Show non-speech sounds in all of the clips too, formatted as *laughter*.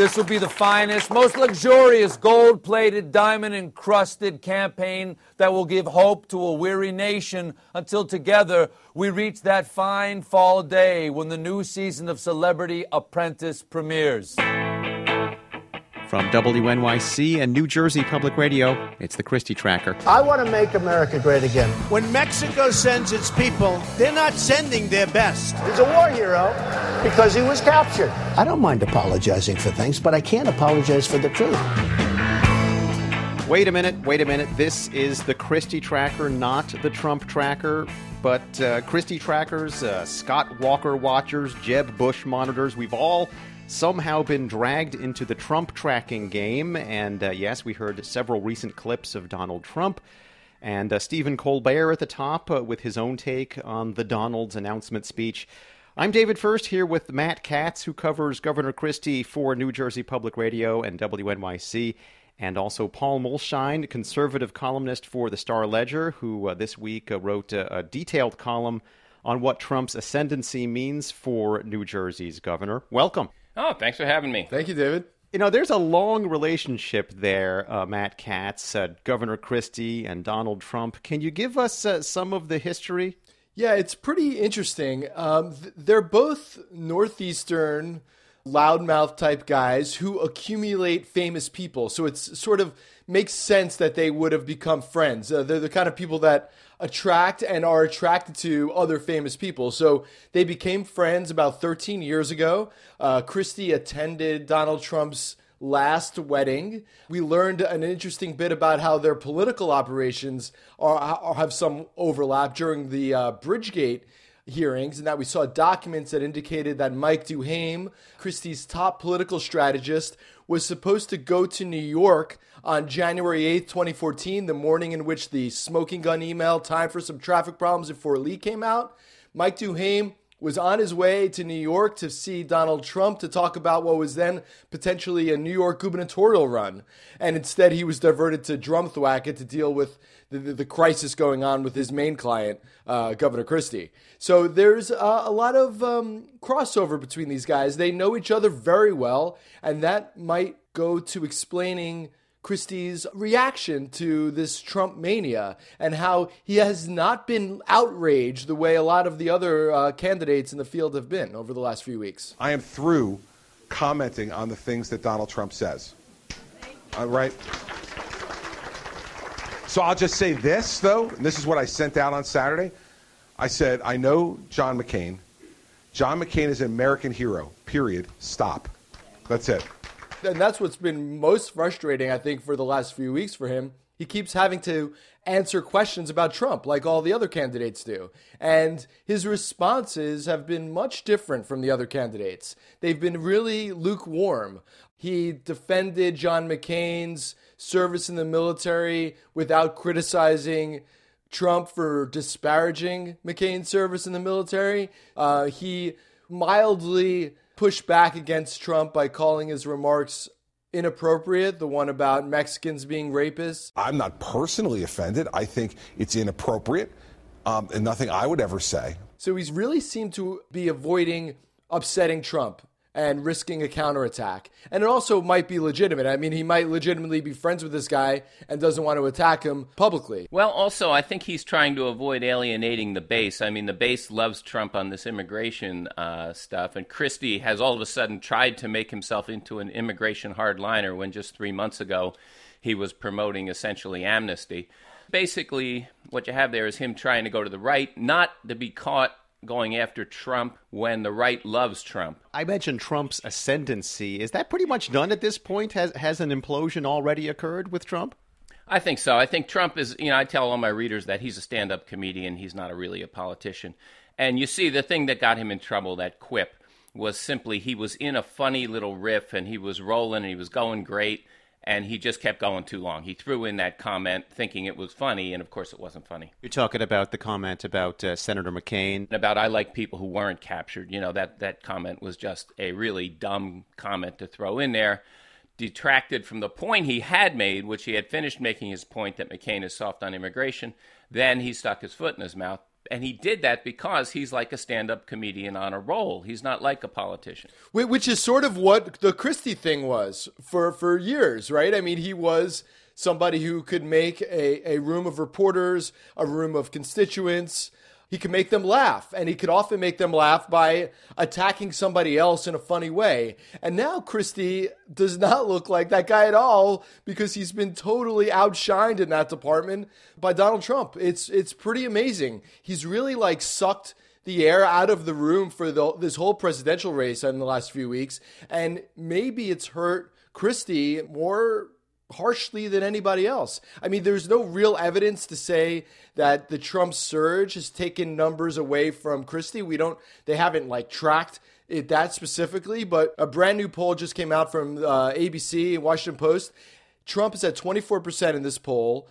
This will be the finest, most luxurious gold plated, diamond encrusted campaign that will give hope to a weary nation until together we reach that fine fall day when the new season of Celebrity Apprentice premieres. From WNYC and New Jersey Public Radio, it's the Christie Tracker. I want to make America great again. When Mexico sends its people, they're not sending their best. He's a war hero because he was captured. I don't mind apologizing for things, but I can't apologize for the truth. Wait a minute, wait a minute. This is the Christie Tracker, not the Trump Tracker. But uh, Christie Trackers, uh, Scott Walker watchers, Jeb Bush monitors, we've all somehow been dragged into the Trump tracking game. And uh, yes, we heard several recent clips of Donald Trump. And uh, Stephen Colbert at the top uh, with his own take on the Donald's announcement speech. I'm David Furst here with Matt Katz, who covers Governor Christie for New Jersey Public Radio and WNYC, and also Paul Mulshine, conservative columnist for the Star Ledger, who uh, this week uh, wrote a, a detailed column on what Trump's ascendancy means for New Jersey's governor. Welcome. Oh, thanks for having me. Thank you, David. You know, there's a long relationship there, uh, Matt Katz, uh, Governor Christie, and Donald Trump. Can you give us uh, some of the history? Yeah, it's pretty interesting. Um, th- they're both Northeastern, loudmouth type guys who accumulate famous people. So it's sort of makes sense that they would have become friends. Uh, they're the kind of people that attract and are attracted to other famous people. So they became friends about 13 years ago. Uh, Christie attended Donald Trump's last wedding. We learned an interesting bit about how their political operations are, are have some overlap during the uh, Bridgegate hearings, and that we saw documents that indicated that Mike DuHaime, Christie's top political strategist, was supposed to go to New York on January 8th, 2014, the morning in which the smoking gun email, Time for Some Traffic Problems at Fort Lee, came out. Mike DuHaime was on his way to New York to see Donald Trump to talk about what was then potentially a New York gubernatorial run. And instead, he was diverted to Drumthwacket to deal with the, the, the crisis going on with his main client, uh, Governor Christie. So there's uh, a lot of um, crossover between these guys. They know each other very well, and that might go to explaining Christie's reaction to this Trump mania and how he has not been outraged the way a lot of the other uh, candidates in the field have been over the last few weeks. I am through commenting on the things that Donald Trump says. All right? So I'll just say this, though, and this is what I sent out on Saturday. I said, I know John McCain. John McCain is an American hero, period. Stop. That's it and that's what's been most frustrating, I think, for the last few weeks for him. He keeps having to answer questions about Trump like all the other candidates do. And his responses have been much different from the other candidates. They've been really lukewarm. He defended John McCain's service in the military without criticizing Trump for disparaging McCain's service in the military. Uh, he mildly push back against Trump by calling his remarks inappropriate, the one about Mexicans being rapists? I'm not personally offended. I think it's inappropriate um, and nothing I would ever say. So he's really seemed to be avoiding upsetting Trump and risking a counterattack. And it also might be legitimate. I mean, he might legitimately be friends with this guy and doesn't want to attack him publicly. Well, also, I think he's trying to avoid alienating the base. I mean, the base loves Trump on this immigration uh, stuff, and Christie has all of a sudden tried to make himself into an immigration hardliner when just three months ago he was promoting essentially amnesty. Basically, what you have there is him trying to go to the right, not to be caught going after Trump when the right loves Trump. I mentioned Trump's ascendancy. Is that pretty much done at this point? Has has an implosion already occurred with Trump? I think so. I think Trump is, you know, I tell all my readers that he's a stand-up comedian, he's not a, really a politician. And you see the thing that got him in trouble, that quip, was simply he was in a funny little riff and he was rolling and he was going great and he just kept going too long. He threw in that comment thinking it was funny, and of course it wasn't funny. You're talking about the comment about uh, Senator McCain. About I like people who weren't captured. You know, that, that comment was just a really dumb comment to throw in there. Detracted from the point he had made, which he had finished making his point that McCain is soft on immigration. Then he stuck his foot in his mouth And he did that because he's like a stand up comedian on a roll. He's not like a politician. Which is sort of what the Christie thing was for, for years, right? I mean, he was somebody who could make a, a room of reporters, a room of constituents, he could make them laugh, and he could often make them laugh by attacking somebody else in a funny way. And now Christie does not look like that guy at all because he's been totally outshined in that department by Donald Trump. It's it's pretty amazing. He's really like sucked the air out of the room for the, this whole presidential race in the last few weeks, and maybe it's hurt Christie more harshly than anybody else. I mean, there's no real evidence to say that the Trump surge has taken numbers away from Christie. We don't, they haven't like tracked it that specifically, but a brand new poll just came out from uh, ABC, Washington Post. Trump is at 24% in this poll.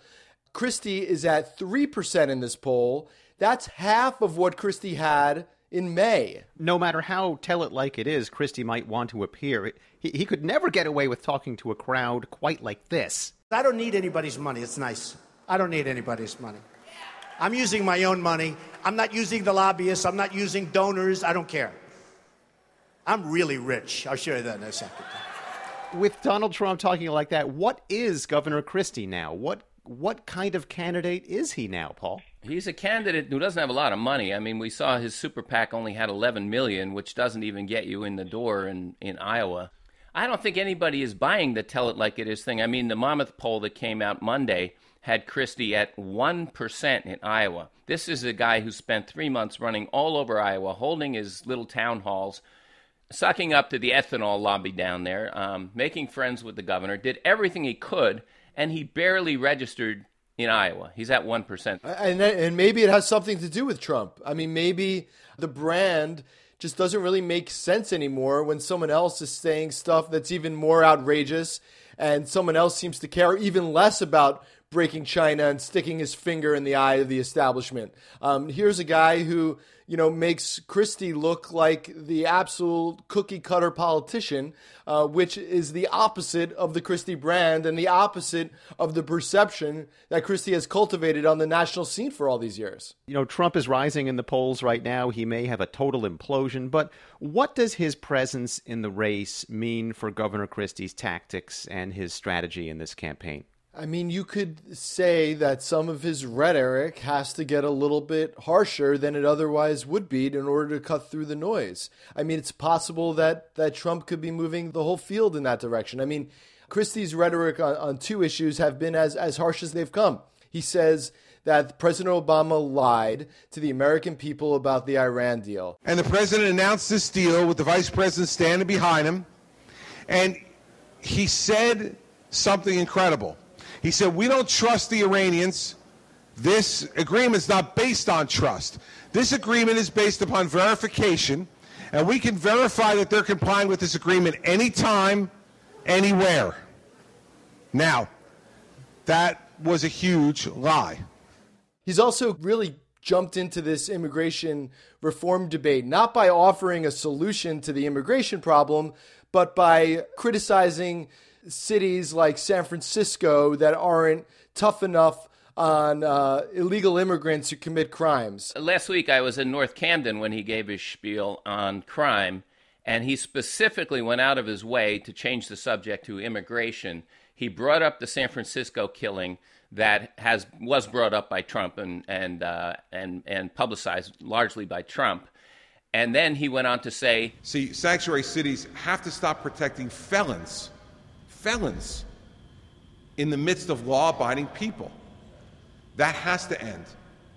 Christie is at 3% in this poll. That's half of what Christie had in May. No matter how tell it like it is, Christie might want to appear. He, he could never get away with talking to a crowd quite like this. I don't need anybody's money. It's nice. I don't need anybody's money. I'm using my own money. I'm not using the lobbyists. I'm not using donors. I don't care. I'm really rich. I'll show you that in a second. With Donald Trump talking like that, what is Governor Christie now? What what kind of candidate is he now, Paul? He's a candidate who doesn't have a lot of money. I mean, we saw his super PAC only had 11 million, which doesn't even get you in the door in, in Iowa. I don't think anybody is buying the tell it like it is thing. I mean, the Monmouth poll that came out Monday had Christie at 1% in Iowa. This is a guy who spent three months running all over Iowa, holding his little town halls, sucking up to the ethanol lobby down there, um, making friends with the governor, did everything he could, and he barely registered in Iowa. He's at 1%. And, and maybe it has something to do with Trump. I mean, maybe the brand just doesn't really make sense anymore when someone else is saying stuff that's even more outrageous and someone else seems to care even less about breaking China and sticking his finger in the eye of the establishment. Um, here's a guy who you know, makes Christie look like the absolute cookie cutter politician, uh, which is the opposite of the Christie brand and the opposite of the perception that Christie has cultivated on the national scene for all these years. You know, Trump is rising in the polls right now. He may have a total implosion, but what does his presence in the race mean for Governor Christie's tactics and his strategy in this campaign? I mean, you could say that some of his rhetoric has to get a little bit harsher than it otherwise would be in order to cut through the noise. I mean, it's possible that, that Trump could be moving the whole field in that direction. I mean, Christie's rhetoric on, on two issues have been as, as harsh as they've come. He says that President Obama lied to the American people about the Iran deal. And the president announced this deal with the vice president standing behind him. And he said something incredible. He said, We don't trust the Iranians. This agreement is not based on trust. This agreement is based upon verification, and we can verify that they're complying with this agreement anytime, anywhere. Now, that was a huge lie. He's also really jumped into this immigration reform debate, not by offering a solution to the immigration problem, but by criticizing cities like San Francisco that aren't tough enough on uh, illegal immigrants who commit crimes. Last week, I was in North Camden when he gave his spiel on crime, and he specifically went out of his way to change the subject to immigration. He brought up the San Francisco killing that has was brought up by Trump and and uh, and and publicized largely by Trump. And then he went on to say, "See, sanctuary cities have to stop protecting felons." Felons in the midst of law abiding people. That has to end.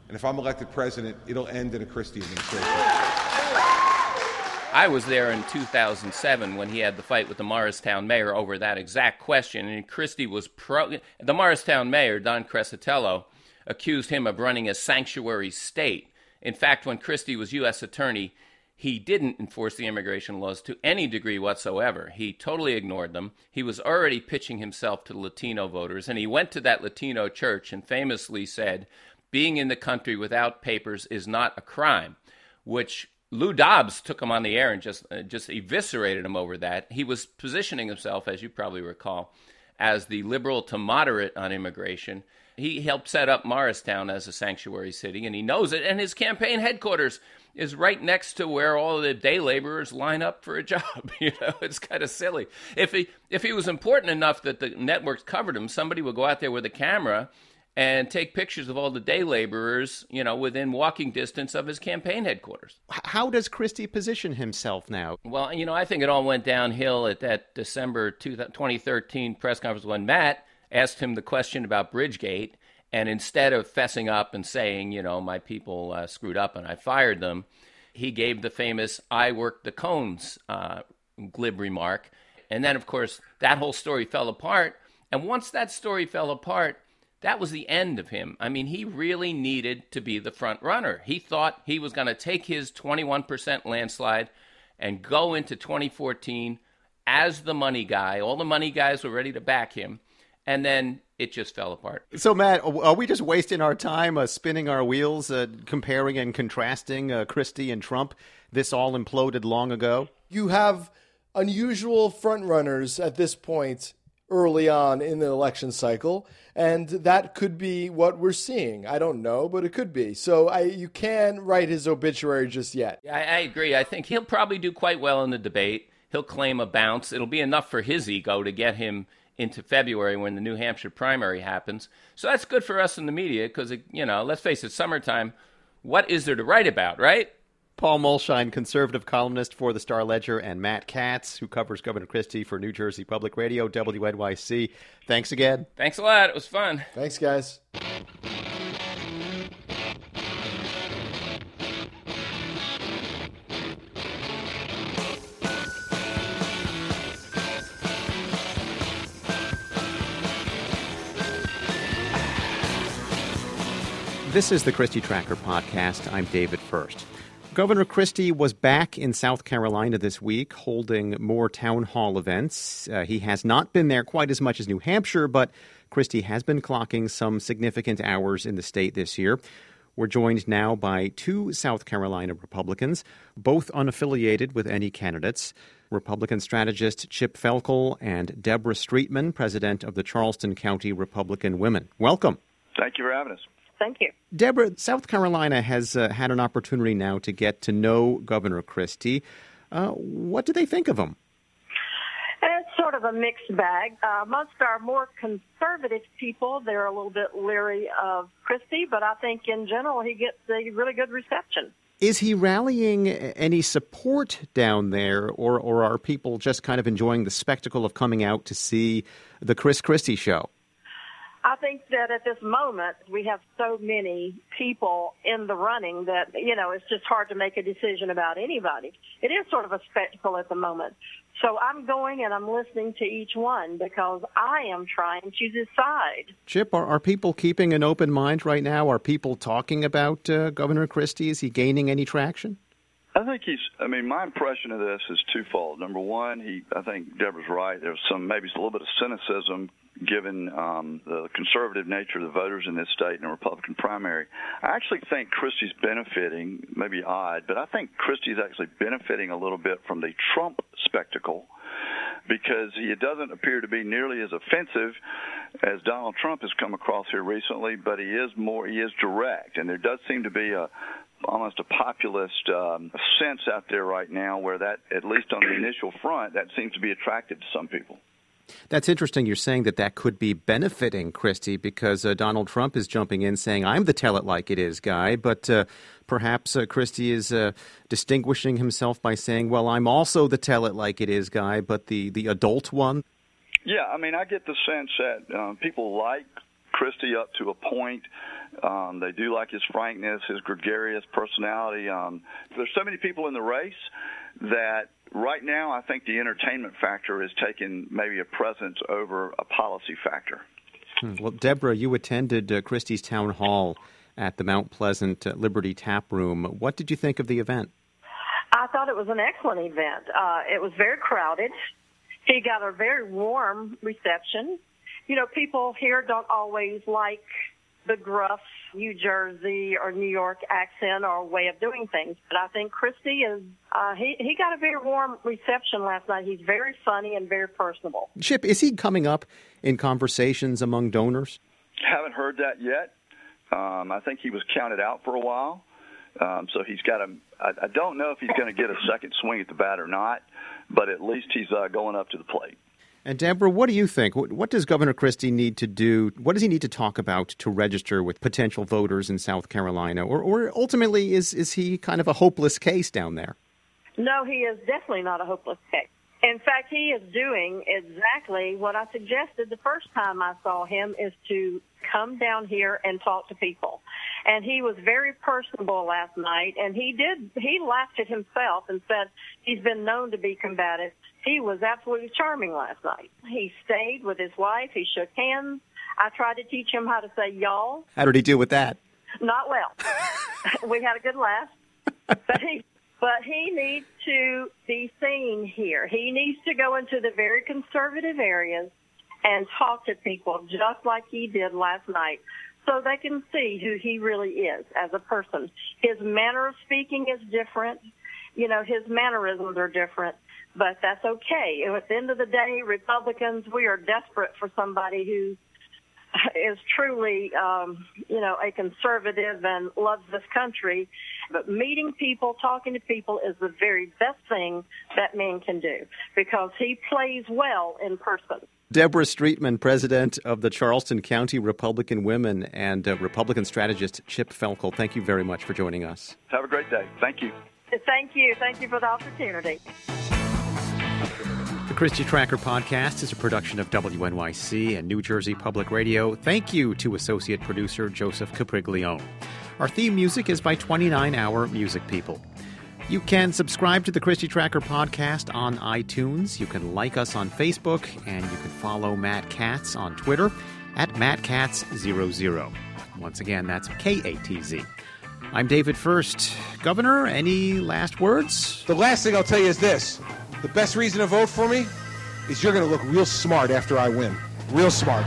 And if I'm elected president, it'll end in a Christie administration. I was there in 2007 when he had the fight with the Morristown mayor over that exact question. And Christie was pro. The Morristown mayor, Don Cresitello, accused him of running a sanctuary state. In fact, when Christie was U.S. attorney, he didn't enforce the immigration laws to any degree whatsoever. He totally ignored them. He was already pitching himself to Latino voters, and he went to that Latino church and famously said, Being in the country without papers is not a crime, which Lou Dobbs took him on the air and just, uh, just eviscerated him over that. He was positioning himself, as you probably recall, as the liberal to moderate on immigration. He helped set up Morristown as a sanctuary city, and he knows it. And his campaign headquarters is right next to where all the day laborers line up for a job. *laughs* You know, it's kind of silly. If he if he was important enough that the networks covered him, somebody would go out there with a camera and take pictures of all the day laborers, you know, within walking distance of his campaign headquarters. How does Christie position himself now? Well, you know, I think it all went downhill at that December 2013 press conference when Matt asked him the question about Bridgegate. And instead of fessing up and saying, you know, my people uh, screwed up and I fired them, he gave the famous I worked the cones uh, glib remark. And then, of course, that whole story fell apart. And once that story fell apart, that was the end of him. I mean, he really needed to be the front runner. He thought he was going to take his 21% landslide and go into 2014 as the money guy. All the money guys were ready to back him and then it just fell apart. So, Matt, are we just wasting our time uh, spinning our wheels, uh, comparing and contrasting uh, Christie and Trump? This all imploded long ago. You have unusual frontrunners at this point early on in the election cycle, and that could be what we're seeing. I don't know, but it could be. So I, you can write his obituary just yet. I, I agree. I think he'll probably do quite well in the debate. He'll claim a bounce. It'll be enough for his ego to get him into February when the New Hampshire primary happens. So that's good for us in the media because, you know, let's face it, summertime, what is there to write about, right? Paul Mulshine, conservative columnist for the Star Ledger, and Matt Katz, who covers Governor Christie for New Jersey Public Radio, WNYC. Thanks again. Thanks a lot. It was fun. Thanks, guys. This is the Christie Tracker podcast. I'm David Furst. Governor Christie was back in South Carolina this week holding more town hall events. Uh, he has not been there quite as much as New Hampshire, but Christie has been clocking some significant hours in the state this year. We're joined now by two South Carolina Republicans, both unaffiliated with any candidates. Republican strategist Chip Felkel and Deborah Streetman, president of the Charleston County Republican Women. Welcome. Thank you for having us. Thank you. Deborah, South Carolina has uh, had an opportunity now to get to know Governor Christie. Uh, what do they think of him? It's sort of a mixed bag. Uh, amongst our more conservative people, they're a little bit leery of Christie, but I think in general he gets a really good reception. Is he rallying any support down there, or, or are people just kind of enjoying the spectacle of coming out to see the Chris Christie show? I think that at this moment we have so many people in the running that you know it's just hard to make a decision about anybody. It is sort of a spectacle at the moment. So I'm going and I'm listening to each one because I am trying to decide. Chip, are, are people keeping an open mind right now? Are people talking about uh, Governor Christie? Is he gaining any traction? I think he's. I mean, my impression of this is twofold. Number one, he. I think Deborah's right. There's some maybe a little bit of cynicism given um, the conservative nature of the voters in this state in a Republican primary. I actually think Christie's benefiting. Maybe odd, but I think Christie's actually benefiting a little bit from the Trump spectacle because he doesn't appear to be nearly as offensive as Donald Trump has come across here recently, but he is more he is direct, and there does seem to be a almost a populist um, sense out there right now where that, at least on the initial front, that seems to be attractive to some people. That's interesting. You're saying that that could be benefiting Christie because uh, Donald Trump is jumping in saying, I'm the tell it like it is guy. But uh, perhaps uh, Christie is uh, distinguishing himself by saying, well, I'm also the tell it like it is guy, but the, the adult one. Yeah, I mean, I get the sense that uh, people like Christie up to a point. Um, they do like his frankness, his gregarious personality. Um, there's so many people in the race that right now I think the entertainment factor is taking maybe a presence over a policy factor. Hmm. Well, Deborah, you attended uh, Christie's town hall at the Mount Pleasant uh, Liberty Tap Room. What did you think of the event? I thought it was an excellent event. Uh, it was very crowded. He got a very warm reception. You know, people here don't always like the gruff New Jersey or New York accent or way of doing things. But I think Christie is uh, he he got a very warm reception last night. He's very funny and very personable. Chip, is he coming up in conversations among donors? Haven't heard that yet. Um, I think he was counted out for a while. Um, so he's got a. I, I don't know if he's going to get a second swing at the bat or not, but at least he's uh, going up to the plate. And Deborah, what do you think? What, what, does Governor Christie need to do? What does he need to talk about to register with potential voters in South Carolina? Or, or ultimately, is, is he kind of a hopeless case down there? No, he is definitely not a hopeless case. In fact, he is doing exactly what I suggested the first time I saw him is to come down here and talk to people. And he was very personable last night and he did, he laughed at himself and said he's been known to be combative. He was absolutely charming last night. He stayed with his wife. He shook hands. I tried to teach him how to say y'all. How did he do with that? Not well. *laughs* we had a good laugh. But he but he needs to be seen here. He needs to go into the very conservative areas and talk to people just like he did last night so they can see who he really is as a person. His manner of speaking is different. You know, his mannerisms are different, but that's okay. And at the end of the day, Republicans, we are desperate for somebody who is truly, um, you know, a conservative and loves this country. But meeting people, talking to people is the very best thing that man can do because he plays well in person. Deborah Streetman, president of the Charleston County Republican Women, and uh, Republican strategist Chip Felkel, thank you very much for joining us. Have a great day. Thank you. Thank you. Thank you for the opportunity. The Christie Tracker podcast is a production of WNYC and New Jersey Public Radio. Thank you to associate producer Joseph Capriglione. Our theme music is by 29 Hour Music People. You can subscribe to the Christie Tracker podcast on iTunes. You can like us on Facebook, and you can follow Matt Katz on Twitter at MattKatz00. Once again, that's K A T Z. I'm David Furst. Governor, any last words? The last thing I'll tell you is this the best reason to vote for me is you're going to look real smart after I win. Real smart.